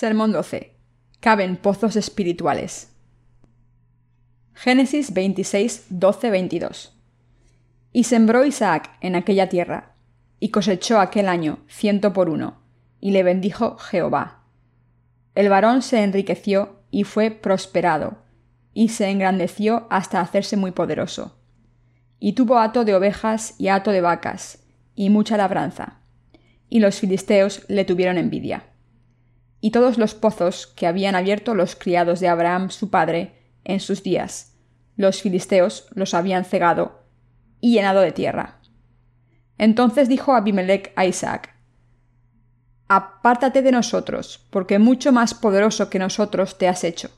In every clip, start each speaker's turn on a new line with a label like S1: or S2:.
S1: Sermón 12. Caben pozos espirituales. Génesis 26, 12, 22. Y sembró Isaac en aquella tierra, y cosechó aquel año ciento por uno, y le bendijo Jehová. El varón se enriqueció y fue prosperado, y se engrandeció hasta hacerse muy poderoso. Y tuvo hato de ovejas y hato de vacas, y mucha labranza. Y los filisteos le tuvieron envidia y todos los pozos que habían abierto los criados de Abraham su padre en sus días. Los filisteos los habían cegado y llenado de tierra. Entonces dijo Abimelech a Isaac, Apártate de nosotros, porque mucho más poderoso que nosotros te has hecho.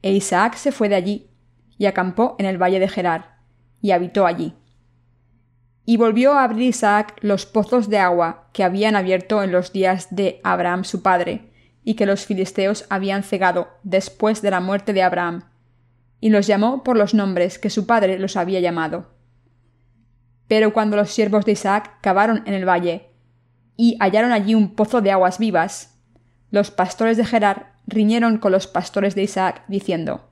S1: E Isaac se fue de allí, y acampó en el valle de Gerar, y habitó allí. Y volvió a abrir Isaac los pozos de agua que habían abierto en los días de Abraham su padre, y que los filisteos habían cegado después de la muerte de Abraham, y los llamó por los nombres que su padre los había llamado. Pero cuando los siervos de Isaac cavaron en el valle, y hallaron allí un pozo de aguas vivas, los pastores de Gerar riñeron con los pastores de Isaac, diciendo,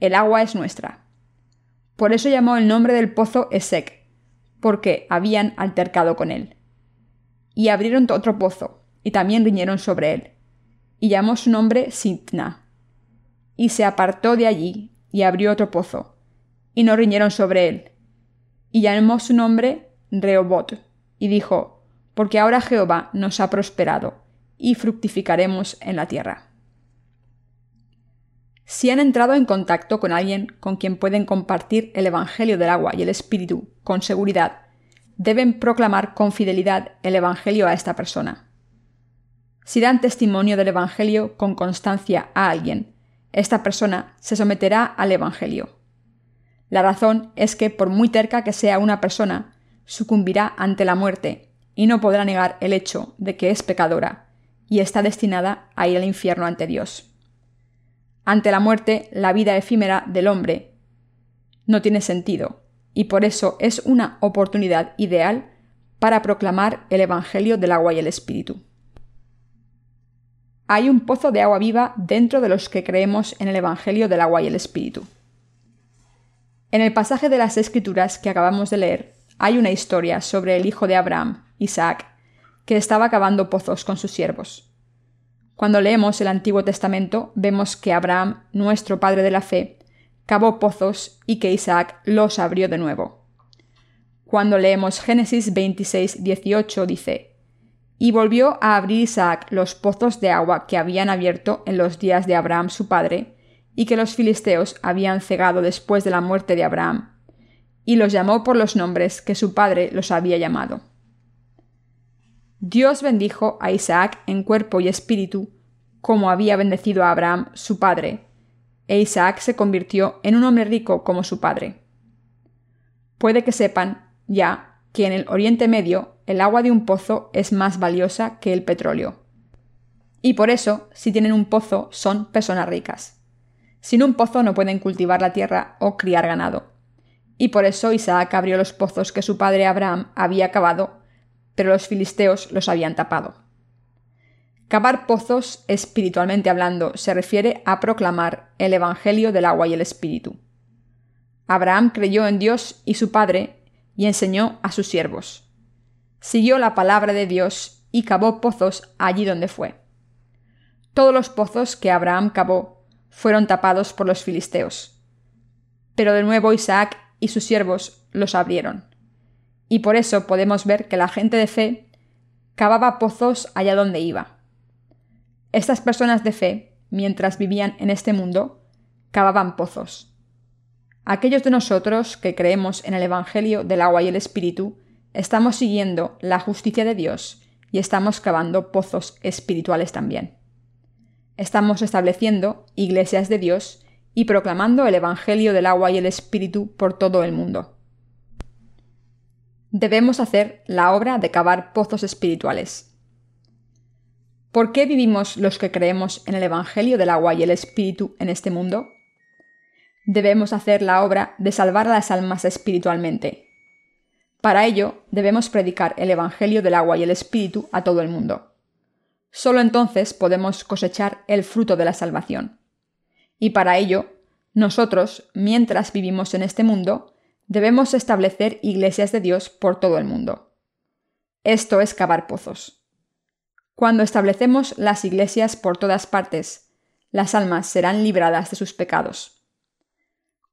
S1: El agua es nuestra. Por eso llamó el nombre del pozo Esec, porque habían altercado con él. Y abrieron otro pozo, y también riñeron sobre él, y llamó su nombre Sitna. Y se apartó de allí, y abrió otro pozo, y no riñeron sobre él, y llamó su nombre Rehobot, y dijo, porque ahora Jehová nos ha prosperado, y fructificaremos en la tierra. Si han entrado en contacto con alguien con quien pueden compartir el Evangelio del agua y el Espíritu con seguridad, deben proclamar con fidelidad el Evangelio a esta persona. Si dan testimonio del Evangelio con constancia a alguien, esta persona se someterá al Evangelio. La razón es que, por muy terca que sea una persona, sucumbirá ante la muerte y no podrá negar el hecho de que es pecadora y está destinada a ir al infierno ante Dios. Ante la muerte, la vida efímera del hombre no tiene sentido, y por eso es una oportunidad ideal para proclamar el Evangelio del agua y el Espíritu. Hay un pozo de agua viva dentro de los que creemos en el Evangelio del agua y el Espíritu. En el pasaje de las Escrituras que acabamos de leer, hay una historia sobre el hijo de Abraham, Isaac, que estaba cavando pozos con sus siervos. Cuando leemos el Antiguo Testamento, vemos que Abraham, nuestro padre de la fe, cavó pozos y que Isaac los abrió de nuevo. Cuando leemos Génesis 26, 18, dice, Y volvió a abrir Isaac los pozos de agua que habían abierto en los días de Abraham su padre, y que los filisteos habían cegado después de la muerte de Abraham, y los llamó por los nombres que su padre los había llamado. Dios bendijo a Isaac en cuerpo y espíritu, como había bendecido a Abraham, su padre, e Isaac se convirtió en un hombre rico como su padre. Puede que sepan, ya, que en el Oriente Medio el agua de un pozo es más valiosa que el petróleo. Y por eso, si tienen un pozo, son personas ricas. Sin un pozo no pueden cultivar la tierra o criar ganado. Y por eso Isaac abrió los pozos que su padre Abraham había cavado pero los filisteos los habían tapado. Cavar pozos, espiritualmente hablando, se refiere a proclamar el Evangelio del agua y el Espíritu. Abraham creyó en Dios y su Padre y enseñó a sus siervos. Siguió la palabra de Dios y cavó pozos allí donde fue. Todos los pozos que Abraham cavó fueron tapados por los filisteos. Pero de nuevo Isaac y sus siervos los abrieron y por eso podemos ver que la gente de fe cavaba pozos allá donde iba. Estas personas de fe, mientras vivían en este mundo, cavaban pozos. Aquellos de nosotros que creemos en el Evangelio del agua y el Espíritu, estamos siguiendo la justicia de Dios y estamos cavando pozos espirituales también. Estamos estableciendo iglesias de Dios y proclamando el Evangelio del agua y el Espíritu por todo el mundo debemos hacer la obra de cavar pozos espirituales. ¿Por qué vivimos los que creemos en el Evangelio del agua y el Espíritu en este mundo? Debemos hacer la obra de salvar a las almas espiritualmente. Para ello, debemos predicar el Evangelio del agua y el Espíritu a todo el mundo. solo entonces podemos cosechar el fruto de la salvación. Y para ello, nosotros, mientras vivimos en este mundo, debemos establecer iglesias de Dios por todo el mundo. Esto es cavar pozos. Cuando establecemos las iglesias por todas partes, las almas serán libradas de sus pecados.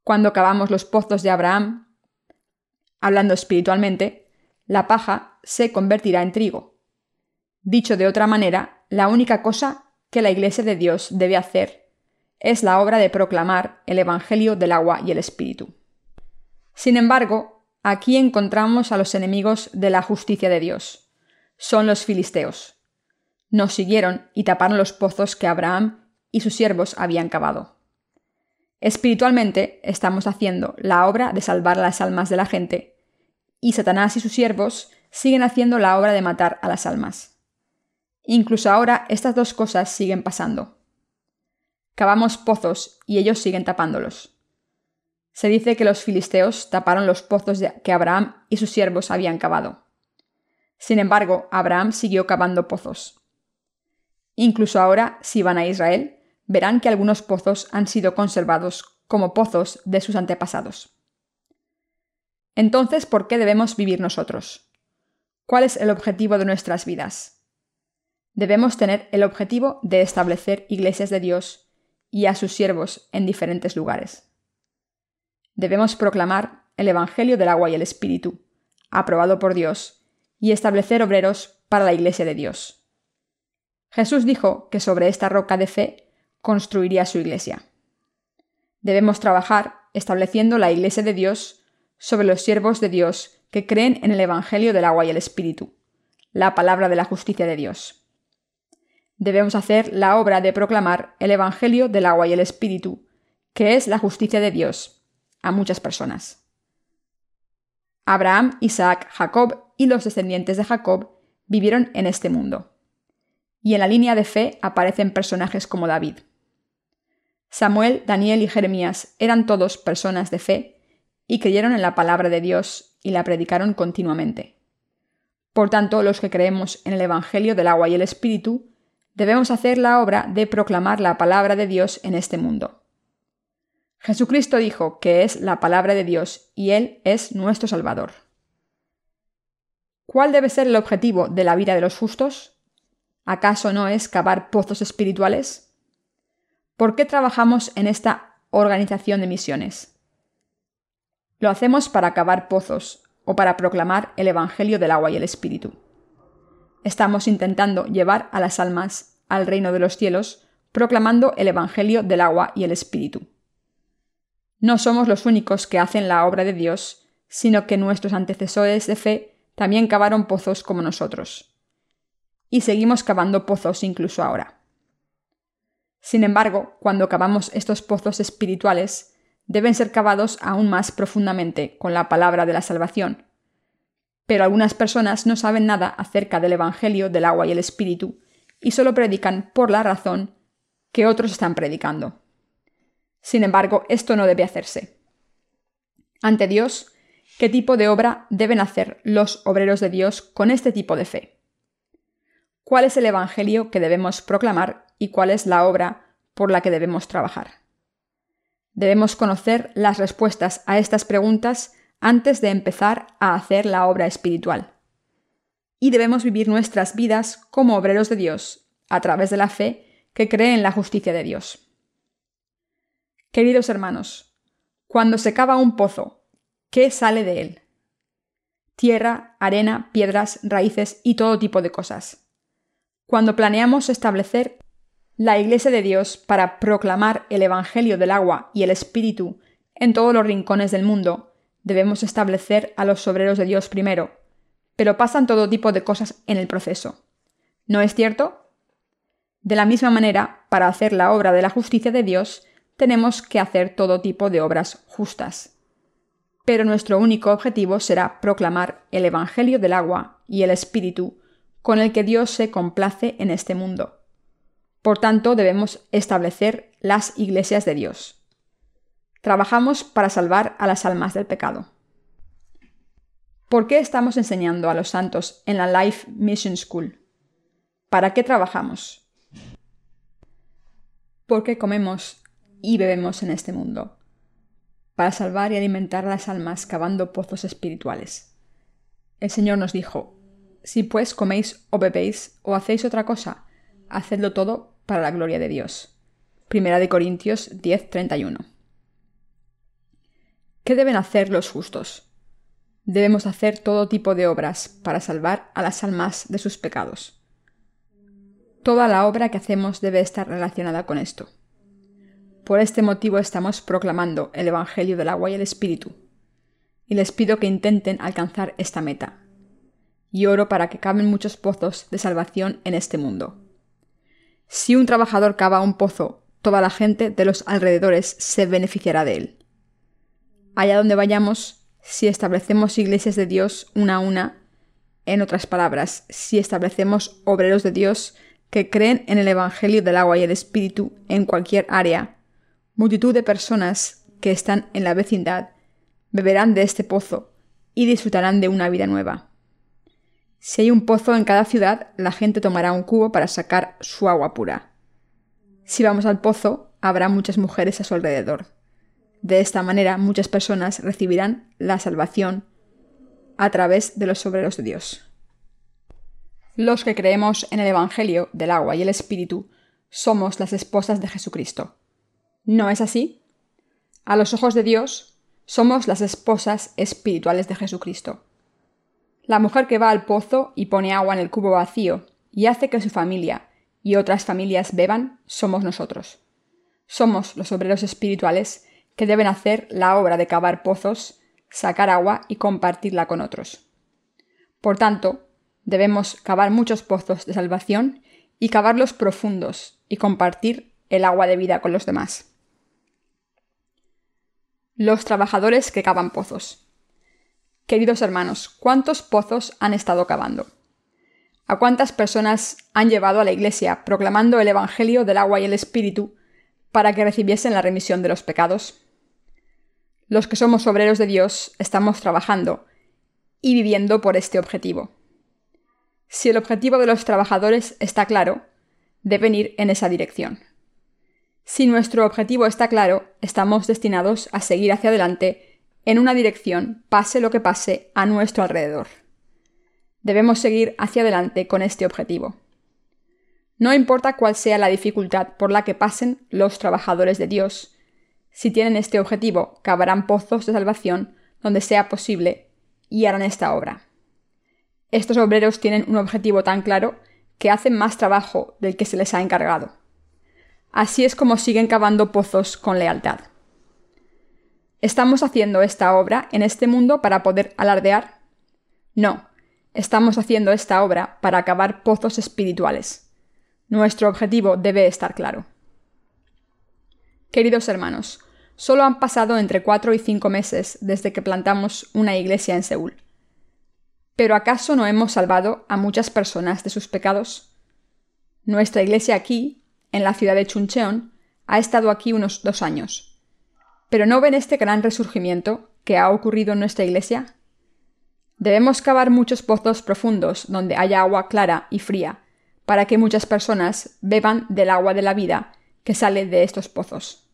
S1: Cuando cavamos los pozos de Abraham, hablando espiritualmente, la paja se convertirá en trigo. Dicho de otra manera, la única cosa que la Iglesia de Dios debe hacer es la obra de proclamar el Evangelio del agua y el Espíritu. Sin embargo, aquí encontramos a los enemigos de la justicia de Dios. Son los filisteos. Nos siguieron y taparon los pozos que Abraham y sus siervos habían cavado. Espiritualmente estamos haciendo la obra de salvar las almas de la gente, y Satanás y sus siervos siguen haciendo la obra de matar a las almas. Incluso ahora estas dos cosas siguen pasando. Cavamos pozos y ellos siguen tapándolos. Se dice que los filisteos taparon los pozos que Abraham y sus siervos habían cavado. Sin embargo, Abraham siguió cavando pozos. Incluso ahora, si van a Israel, verán que algunos pozos han sido conservados como pozos de sus antepasados. Entonces, ¿por qué debemos vivir nosotros? ¿Cuál es el objetivo de nuestras vidas? Debemos tener el objetivo de establecer iglesias de Dios y a sus siervos en diferentes lugares. Debemos proclamar el Evangelio del agua y el Espíritu, aprobado por Dios, y establecer obreros para la iglesia de Dios. Jesús dijo que sobre esta roca de fe construiría su iglesia. Debemos trabajar estableciendo la iglesia de Dios sobre los siervos de Dios que creen en el Evangelio del agua y el Espíritu, la palabra de la justicia de Dios. Debemos hacer la obra de proclamar el Evangelio del agua y el Espíritu, que es la justicia de Dios, a muchas personas. Abraham, Isaac, Jacob y los descendientes de Jacob vivieron en este mundo. Y en la línea de fe aparecen personajes como David. Samuel, Daniel y Jeremías eran todos personas de fe y creyeron en la palabra de Dios y la predicaron continuamente. Por tanto, los que creemos en el Evangelio del agua y el Espíritu, debemos hacer la obra de proclamar la palabra de Dios en este mundo. Jesucristo dijo que es la palabra de Dios y Él es nuestro Salvador. ¿Cuál debe ser el objetivo de la vida de los justos? ¿Acaso no es cavar pozos espirituales? ¿Por qué trabajamos en esta organización de misiones? Lo hacemos para cavar pozos o para proclamar el Evangelio del agua y el Espíritu. Estamos intentando llevar a las almas al reino de los cielos proclamando el Evangelio del agua y el Espíritu. No somos los únicos que hacen la obra de Dios, sino que nuestros antecesores de fe también cavaron pozos como nosotros. Y seguimos cavando pozos incluso ahora. Sin embargo, cuando cavamos estos pozos espirituales, deben ser cavados aún más profundamente con la palabra de la salvación. Pero algunas personas no saben nada acerca del Evangelio del agua y el Espíritu, y solo predican por la razón que otros están predicando. Sin embargo, esto no debe hacerse. Ante Dios, ¿qué tipo de obra deben hacer los obreros de Dios con este tipo de fe? ¿Cuál es el Evangelio que debemos proclamar y cuál es la obra por la que debemos trabajar. Debemos conocer las respuestas a estas preguntas antes de empezar a hacer la obra espiritual. Y debemos vivir nuestras vidas como obreros de Dios, a través de la fe que cree en la justicia de Dios. Queridos hermanos, cuando se cava un pozo, ¿qué sale de él? Tierra, arena, piedras, raíces y todo tipo de cosas. Cuando planeamos establecer la Iglesia de Dios para proclamar el Evangelio del agua y el Espíritu en todos los rincones del mundo, debemos establecer a los obreros de Dios primero, pero pasan todo tipo de cosas en el proceso. ¿No es cierto? De la misma manera, para hacer la obra de la justicia de Dios, tenemos que hacer todo tipo de obras justas. Pero nuestro único objetivo será proclamar el Evangelio del agua y el Espíritu con el que Dios se complace en este mundo. Por tanto, debemos establecer las iglesias de Dios. Trabajamos para salvar a las almas del pecado. ¿Por qué estamos enseñando a los santos en la Life Mission School? ¿Para qué trabajamos? ¿Por qué comemos y bebemos en este mundo? Para salvar y alimentar las almas cavando pozos espirituales. El Señor nos dijo, Si pues coméis o bebéis o hacéis otra cosa, hacedlo todo para la gloria de Dios. Primera de Corintios 10:31. ¿Qué deben hacer los justos? Debemos hacer todo tipo de obras para salvar a las almas de sus pecados. Toda la obra que hacemos debe estar relacionada con esto. Por este motivo estamos proclamando el Evangelio del agua y el Espíritu. Y les pido que intenten alcanzar esta meta. Y oro para que caben muchos pozos de salvación en este mundo. Si un trabajador cava un pozo toda la gente de los alrededores se beneficiará de él. Allá donde vayamos, si establecemos iglesias de Dios una a una, en otras palabras, si establecemos obreros de Dios que creen en el Evangelio del agua y el Espíritu en cualquier área, multitud de personas que están en la vecindad beberán de este pozo y disfrutarán de una vida nueva. Si hay un pozo en cada ciudad, la gente tomará un cubo para sacar su agua pura. Si vamos al pozo, habrá muchas mujeres a su alrededor. De esta manera, muchas personas recibirán la salvación a través de los obreros de Dios. Los que creemos en el Evangelio del agua y el Espíritu somos las esposas de Jesucristo. ¿No es así? A los ojos de Dios, somos las esposas espirituales de Jesucristo. La mujer que va al pozo y pone agua en el cubo vacío y hace que su familia y otras familias beban, somos nosotros. Somos los obreros espirituales que deben hacer la obra de cavar pozos, sacar agua y compartirla con otros. Por tanto, debemos cavar muchos pozos de salvación y cavarlos profundos y compartir el agua de vida con los demás. Los trabajadores que cavan pozos. Queridos hermanos, ¿cuántos pozos han estado cavando? ¿A cuántas personas han llevado a la Iglesia proclamando el Evangelio del agua y el Espíritu para que recibiesen la remisión de los pecados? Los que somos obreros de Dios estamos trabajando y viviendo por este objetivo. Si el objetivo de los trabajadores está claro, deben ir en esa dirección. Si nuestro objetivo está claro, estamos destinados a seguir hacia adelante en una dirección, pase lo que pase, a nuestro alrededor. Debemos seguir hacia adelante con este objetivo. No importa cuál sea la dificultad por la que pasen los trabajadores de Dios, si tienen este objetivo, cavarán pozos de salvación donde sea posible y harán esta obra. Estos obreros tienen un objetivo tan claro que hacen más trabajo del que se les ha encargado. Así es como siguen cavando pozos con lealtad. ¿Estamos haciendo esta obra en este mundo para poder alardear? No, Estamos haciendo esta obra para acabar pozos espirituales. Nuestro objetivo debe estar claro. Queridos hermanos, solo han pasado entre cuatro y cinco meses desde que plantamos una iglesia en Seúl. ¿Pero acaso no hemos salvado a muchas personas de sus pecados? Nuestra iglesia aquí, en la ciudad de Chuncheon, ha estado aquí unos dos años. ¿Pero no ven este gran resurgimiento que ha ocurrido en nuestra iglesia? Debemos cavar muchos pozos profundos donde haya agua clara y fría, para que muchas personas beban del agua de la vida que sale de estos pozos.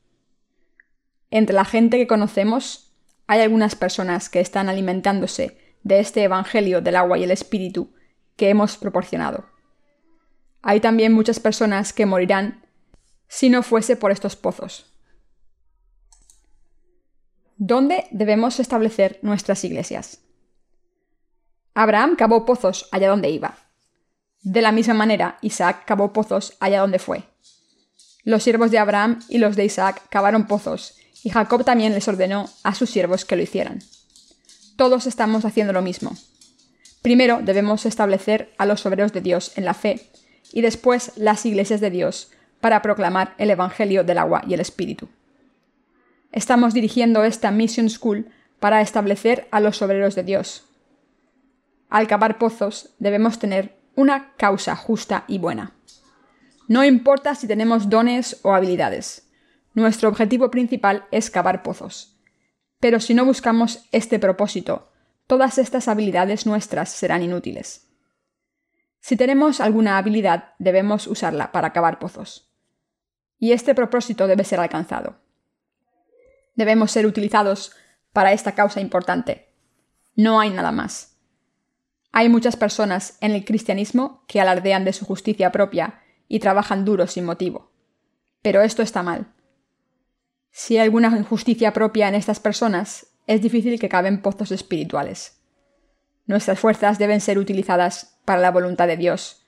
S1: Entre la gente que conocemos, hay algunas personas que están alimentándose de este Evangelio del agua y el Espíritu que hemos proporcionado. Hay también muchas personas que morirán si no fuese por estos pozos. ¿Dónde debemos establecer nuestras iglesias? Abraham cavó pozos allá donde iba. De la misma manera, Isaac cavó pozos allá donde fue. Los siervos de Abraham y los de Isaac cavaron pozos, y Jacob también les ordenó a sus siervos que lo hicieran. Todos estamos haciendo lo mismo. Primero debemos establecer a los obreros de Dios en la fe, y después las iglesias de Dios, para proclamar el Evangelio del agua y el Espíritu. Estamos dirigiendo esta Mission School para establecer a los obreros de Dios, al cavar pozos debemos tener una causa justa y buena. No importa si tenemos dones o habilidades. Nuestro objetivo principal es cavar pozos. Pero si no buscamos este propósito, todas estas habilidades nuestras serán inútiles. Si tenemos alguna habilidad, debemos usarla para cavar pozos. Y este propósito debe ser alcanzado. Debemos ser utilizados para esta causa importante. No hay nada más. Hay muchas personas en el cristianismo que alardean de su justicia propia y trabajan duro sin motivo. Pero esto está mal. Si hay alguna injusticia propia en estas personas, es difícil que caben pozos espirituales. Nuestras fuerzas deben ser utilizadas para la voluntad de Dios,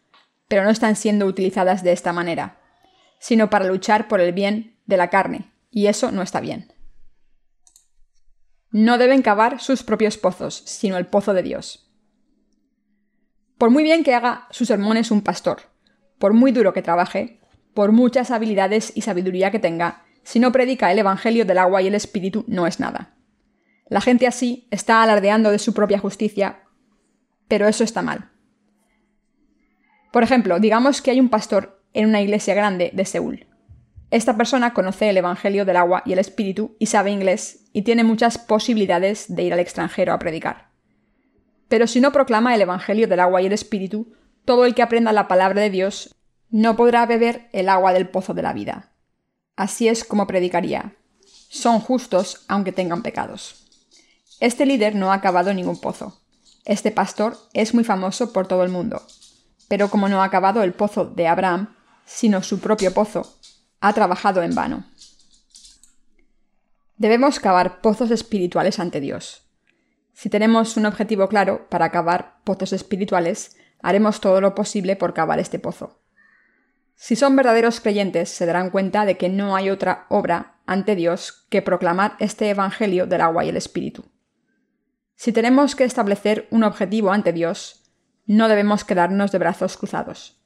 S1: pero no están siendo utilizadas de esta manera, sino para luchar por el bien de la carne, y eso no está bien. No deben cavar sus propios pozos, sino el pozo de Dios. Por muy bien que haga sus sermones un pastor, por muy duro que trabaje, por muchas habilidades y sabiduría que tenga, si no predica el Evangelio del agua y el Espíritu, no es nada. La gente así está alardeando de su propia justicia, pero eso está mal. Por ejemplo, digamos que hay un pastor en una iglesia grande de Seúl. Esta persona conoce el Evangelio del agua y el Espíritu y sabe inglés y tiene muchas posibilidades de ir al extranjero a predicar. Pero si no proclama el Evangelio del agua y el Espíritu, todo el que aprenda la palabra de Dios no podrá beber el agua del pozo de la vida. Así es como predicaría. Son justos aunque tengan pecados. Este líder no ha acabado ningún pozo. Este pastor es muy famoso por todo el mundo. Pero como no ha acabado el pozo de Abraham, sino su propio pozo, ha trabajado en vano. Debemos cavar pozos espirituales ante Dios. Si tenemos un objetivo claro para cavar pozos espirituales, haremos todo lo posible por cavar este pozo. Si son verdaderos creyentes, se darán cuenta de que no hay otra obra ante Dios que proclamar este Evangelio del agua y el Espíritu. Si tenemos que establecer un objetivo ante Dios, no debemos quedarnos de brazos cruzados.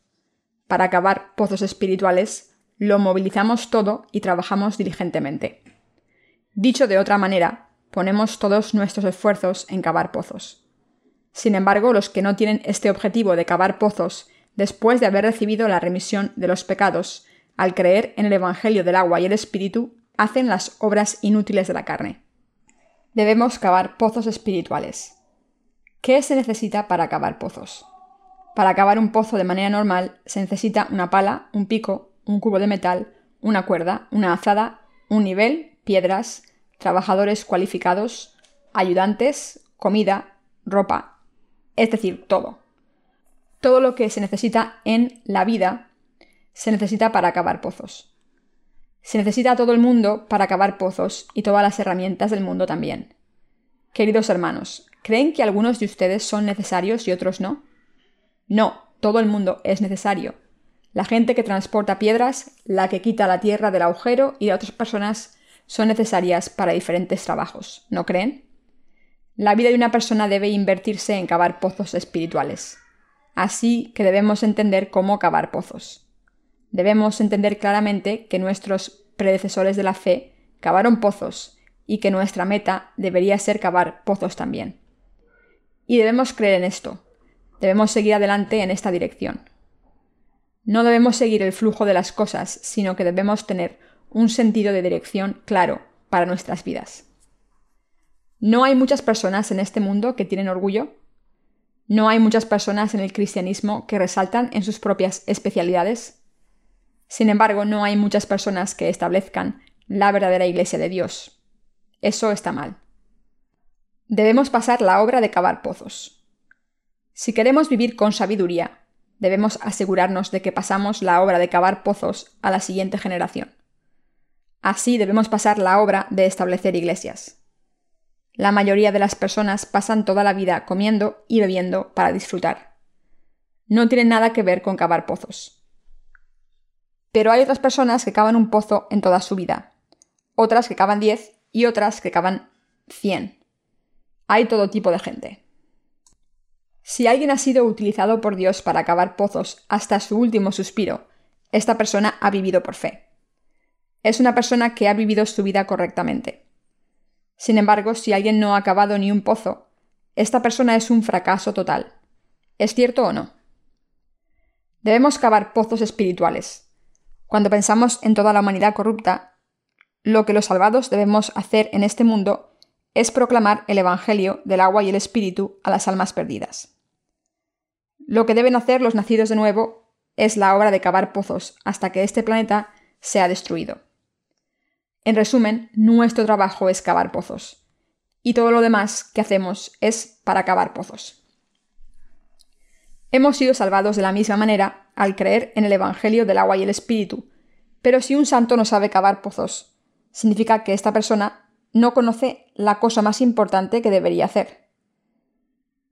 S1: Para acabar pozos espirituales, lo movilizamos todo y trabajamos diligentemente. Dicho de otra manera, ponemos todos nuestros esfuerzos en cavar pozos. Sin embargo, los que no tienen este objetivo de cavar pozos después de haber recibido la remisión de los pecados, al creer en el Evangelio del agua y el Espíritu, hacen las obras inútiles de la carne debemos cavar pozos espirituales. ¿Qué se necesita para cavar pozos? Para cavar un pozo de manera normal se necesita una pala, un pico, un cubo de metal, una cuerda, una azada, un nivel, piedras, trabajadores cualificados, ayudantes, comida, ropa, es decir, todo. Todo lo que se necesita en la vida se necesita para cavar pozos. Se necesita a todo el mundo para cavar pozos y todas las herramientas del mundo también. Queridos hermanos, ¿creen que algunos de ustedes son necesarios y otros no? No, todo el mundo es necesario. La gente que transporta piedras, la que quita la tierra del agujero y otras personas son necesarias para diferentes trabajos, ¿no creen? La vida de una persona debe invertirse en cavar pozos espirituales. Así que debemos entender cómo cavar pozos. Debemos entender claramente que nuestros predecesores de la fe cavaron pozos y que nuestra meta debería ser cavar pozos también. Y debemos creer en esto. Debemos seguir adelante en esta dirección. No debemos seguir el flujo de las cosas, sino que debemos tener un sentido de dirección claro para nuestras vidas. ¿No hay muchas personas en este mundo que tienen orgullo? ¿No hay muchas personas en el cristianismo que resaltan en sus propias especialidades? Sin embargo, no hay muchas personas que establezcan la verdadera Iglesia de Dios. Eso está mal. Debemos pasar la obra de cavar pozos. Si queremos vivir con sabiduría, debemos asegurarnos de que pasamos la obra de cavar pozos a la siguiente generación. Así debemos pasar la obra de establecer iglesias. La mayoría de las personas pasan toda la vida comiendo y bebiendo para disfrutar. No tienen nada que ver con cavar pozos. Pero hay otras personas que cavan un pozo en toda su vida, otras que cavan 10 y otras que cavan 100. Hay todo tipo de gente. Si alguien ha sido utilizado por Dios para cavar pozos hasta su último suspiro, esta persona ha vivido por fe. Es una persona que ha vivido su vida correctamente. Sin embargo, si alguien no ha cavado ni un pozo, esta persona es un fracaso total. ¿Es cierto o no? Debemos cavar pozos espirituales, cuando pensamos en toda la humanidad corrupta, lo que los salvados debemos hacer en este mundo es proclamar el Evangelio del agua y el Espíritu a las almas perdidas. Lo que deben hacer los nacidos de nuevo es la obra de cavar pozos hasta que este planeta sea destruido. En resumen, nuestro trabajo es cavar pozos. Y todo lo demás que hacemos es para cavar pozos. Hemos sido salvados de la misma manera al creer en el Evangelio del agua y el Espíritu, pero si un santo no sabe cavar pozos, significa que esta persona no conoce la cosa más importante que debería hacer.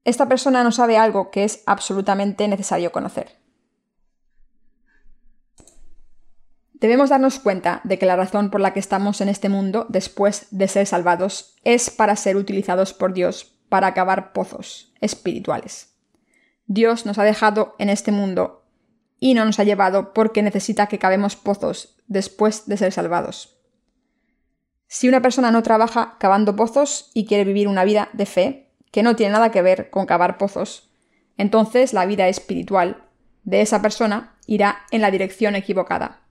S1: Esta persona no sabe algo que es absolutamente necesario conocer. Debemos darnos cuenta de que la razón por la que estamos en este mundo después de ser salvados es para ser utilizados por Dios para acabar pozos espirituales. Dios nos ha dejado en este mundo y no nos ha llevado porque necesita que cavemos pozos después de ser salvados. Si una persona no trabaja cavando pozos y quiere vivir una vida de fe, que no tiene nada que ver con cavar pozos, entonces la vida espiritual de esa persona irá en la dirección equivocada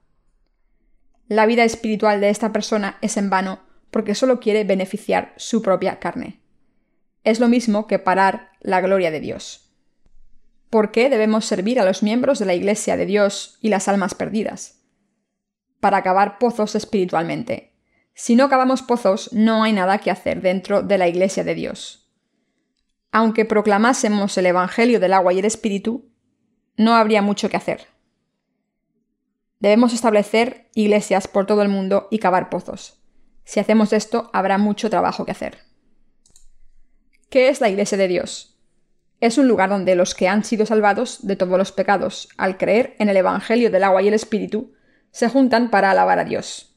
S1: la vida espiritual de esta persona es en vano porque solo quiere beneficiar su propia carne. Es lo mismo que parar la gloria de Dios. ¿Por qué debemos servir a los miembros de la Iglesia de Dios y las almas perdidas? Para cavar pozos espiritualmente. Si no cavamos pozos, no hay nada que hacer dentro de la Iglesia de Dios. Aunque proclamásemos el Evangelio del agua y el Espíritu, no habría mucho que hacer. Debemos establecer iglesias por todo el mundo y cavar pozos. Si hacemos esto, habrá mucho trabajo que hacer. ¿Qué es la iglesia de Dios? Es un lugar donde los que han sido salvados de todos los pecados, al creer en el Evangelio del agua y el Espíritu, se juntan para alabar a Dios.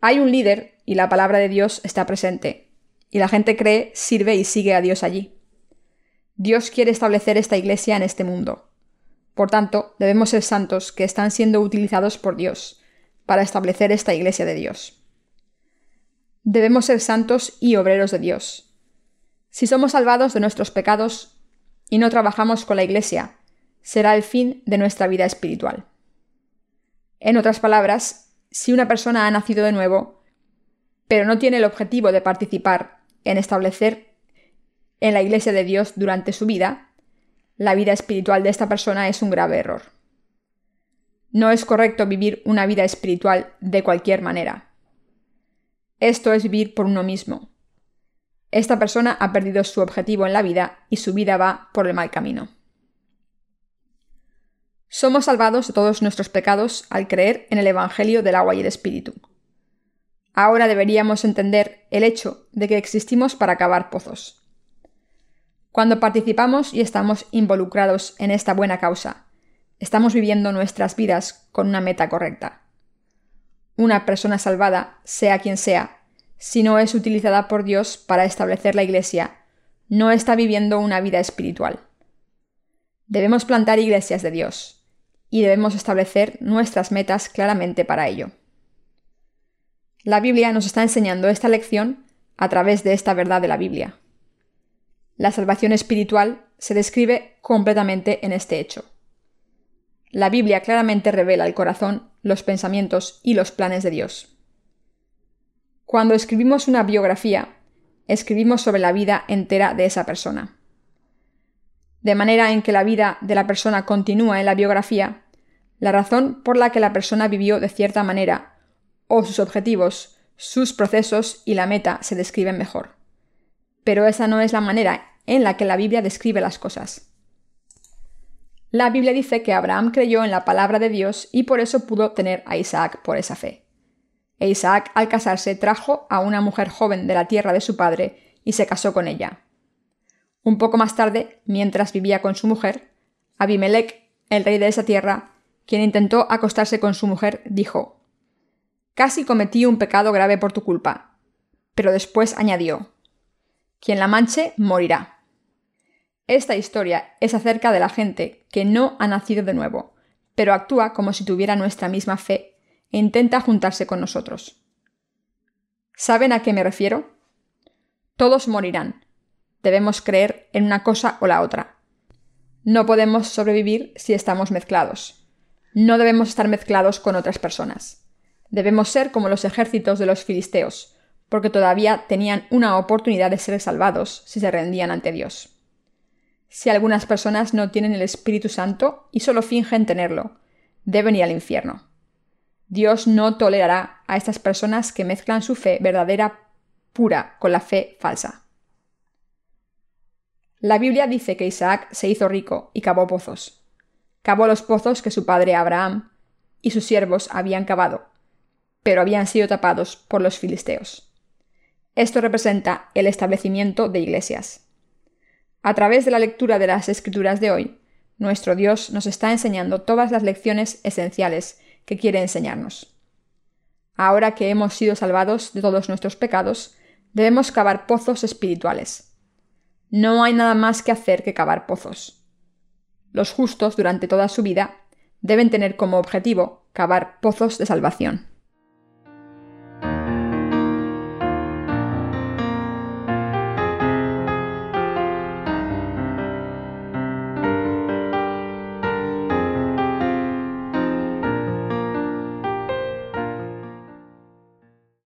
S1: Hay un líder y la palabra de Dios está presente, y la gente cree, sirve y sigue a Dios allí. Dios quiere establecer esta iglesia en este mundo. Por tanto, debemos ser santos que están siendo utilizados por Dios para establecer esta iglesia de Dios. Debemos ser santos y obreros de Dios. Si somos salvados de nuestros pecados y no trabajamos con la iglesia, será el fin de nuestra vida espiritual. En otras palabras, si una persona ha nacido de nuevo, pero no tiene el objetivo de participar en establecer en la iglesia de Dios durante su vida, la vida espiritual de esta persona es un grave error. No es correcto vivir una vida espiritual de cualquier manera. Esto es vivir por uno mismo. Esta persona ha perdido su objetivo en la vida y su vida va por el mal camino. Somos salvados de todos nuestros pecados al creer en el Evangelio del agua y el Espíritu. Ahora deberíamos entender el hecho de que existimos para acabar pozos. Cuando participamos y estamos involucrados en esta buena causa, estamos viviendo nuestras vidas con una meta correcta. Una persona salvada, sea quien sea, si no es utilizada por Dios para establecer la Iglesia, no está viviendo una vida espiritual. Debemos plantar iglesias de Dios, y debemos establecer nuestras metas claramente para ello. La Biblia nos está enseñando esta lección a través de esta verdad de la Biblia. La salvación espiritual se describe completamente en este hecho. La Biblia claramente revela el corazón, los pensamientos y los planes de Dios. Cuando escribimos una biografía, escribimos sobre la vida entera de esa persona. De manera en que la vida de la persona continúa en la biografía, la razón por la que la persona vivió de cierta manera, o sus objetivos, sus procesos y la meta se describen mejor pero esa no es la manera en la que la Biblia describe las cosas. La Biblia dice que Abraham creyó en la palabra de Dios y por eso pudo tener a Isaac por esa fe. E Isaac al casarse trajo a una mujer joven de la tierra de su padre y se casó con ella. Un poco más tarde, mientras vivía con su mujer, Abimelech, el rey de esa tierra, quien intentó acostarse con su mujer, dijo Casi cometí un pecado grave por tu culpa. Pero después añadió quien la manche morirá. Esta historia es acerca de la gente que no ha nacido de nuevo, pero actúa como si tuviera nuestra misma fe e intenta juntarse con nosotros. ¿Saben a qué me refiero? Todos morirán. Debemos creer en una cosa o la otra. No podemos sobrevivir si estamos mezclados. No debemos estar mezclados con otras personas. Debemos ser como los ejércitos de los filisteos, porque todavía tenían una oportunidad de ser salvados si se rendían ante Dios. Si algunas personas no tienen el Espíritu Santo y solo fingen tenerlo, deben ir al infierno. Dios no tolerará a estas personas que mezclan su fe verdadera pura con la fe falsa. La Biblia dice que Isaac se hizo rico y cavó pozos. Cavó los pozos que su padre Abraham y sus siervos habían cavado, pero habían sido tapados por los filisteos. Esto representa el establecimiento de iglesias. A través de la lectura de las escrituras de hoy, nuestro Dios nos está enseñando todas las lecciones esenciales que quiere enseñarnos. Ahora que hemos sido salvados de todos nuestros pecados, debemos cavar pozos espirituales. No hay nada más que hacer que cavar pozos. Los justos durante toda su vida deben tener como objetivo cavar pozos de salvación.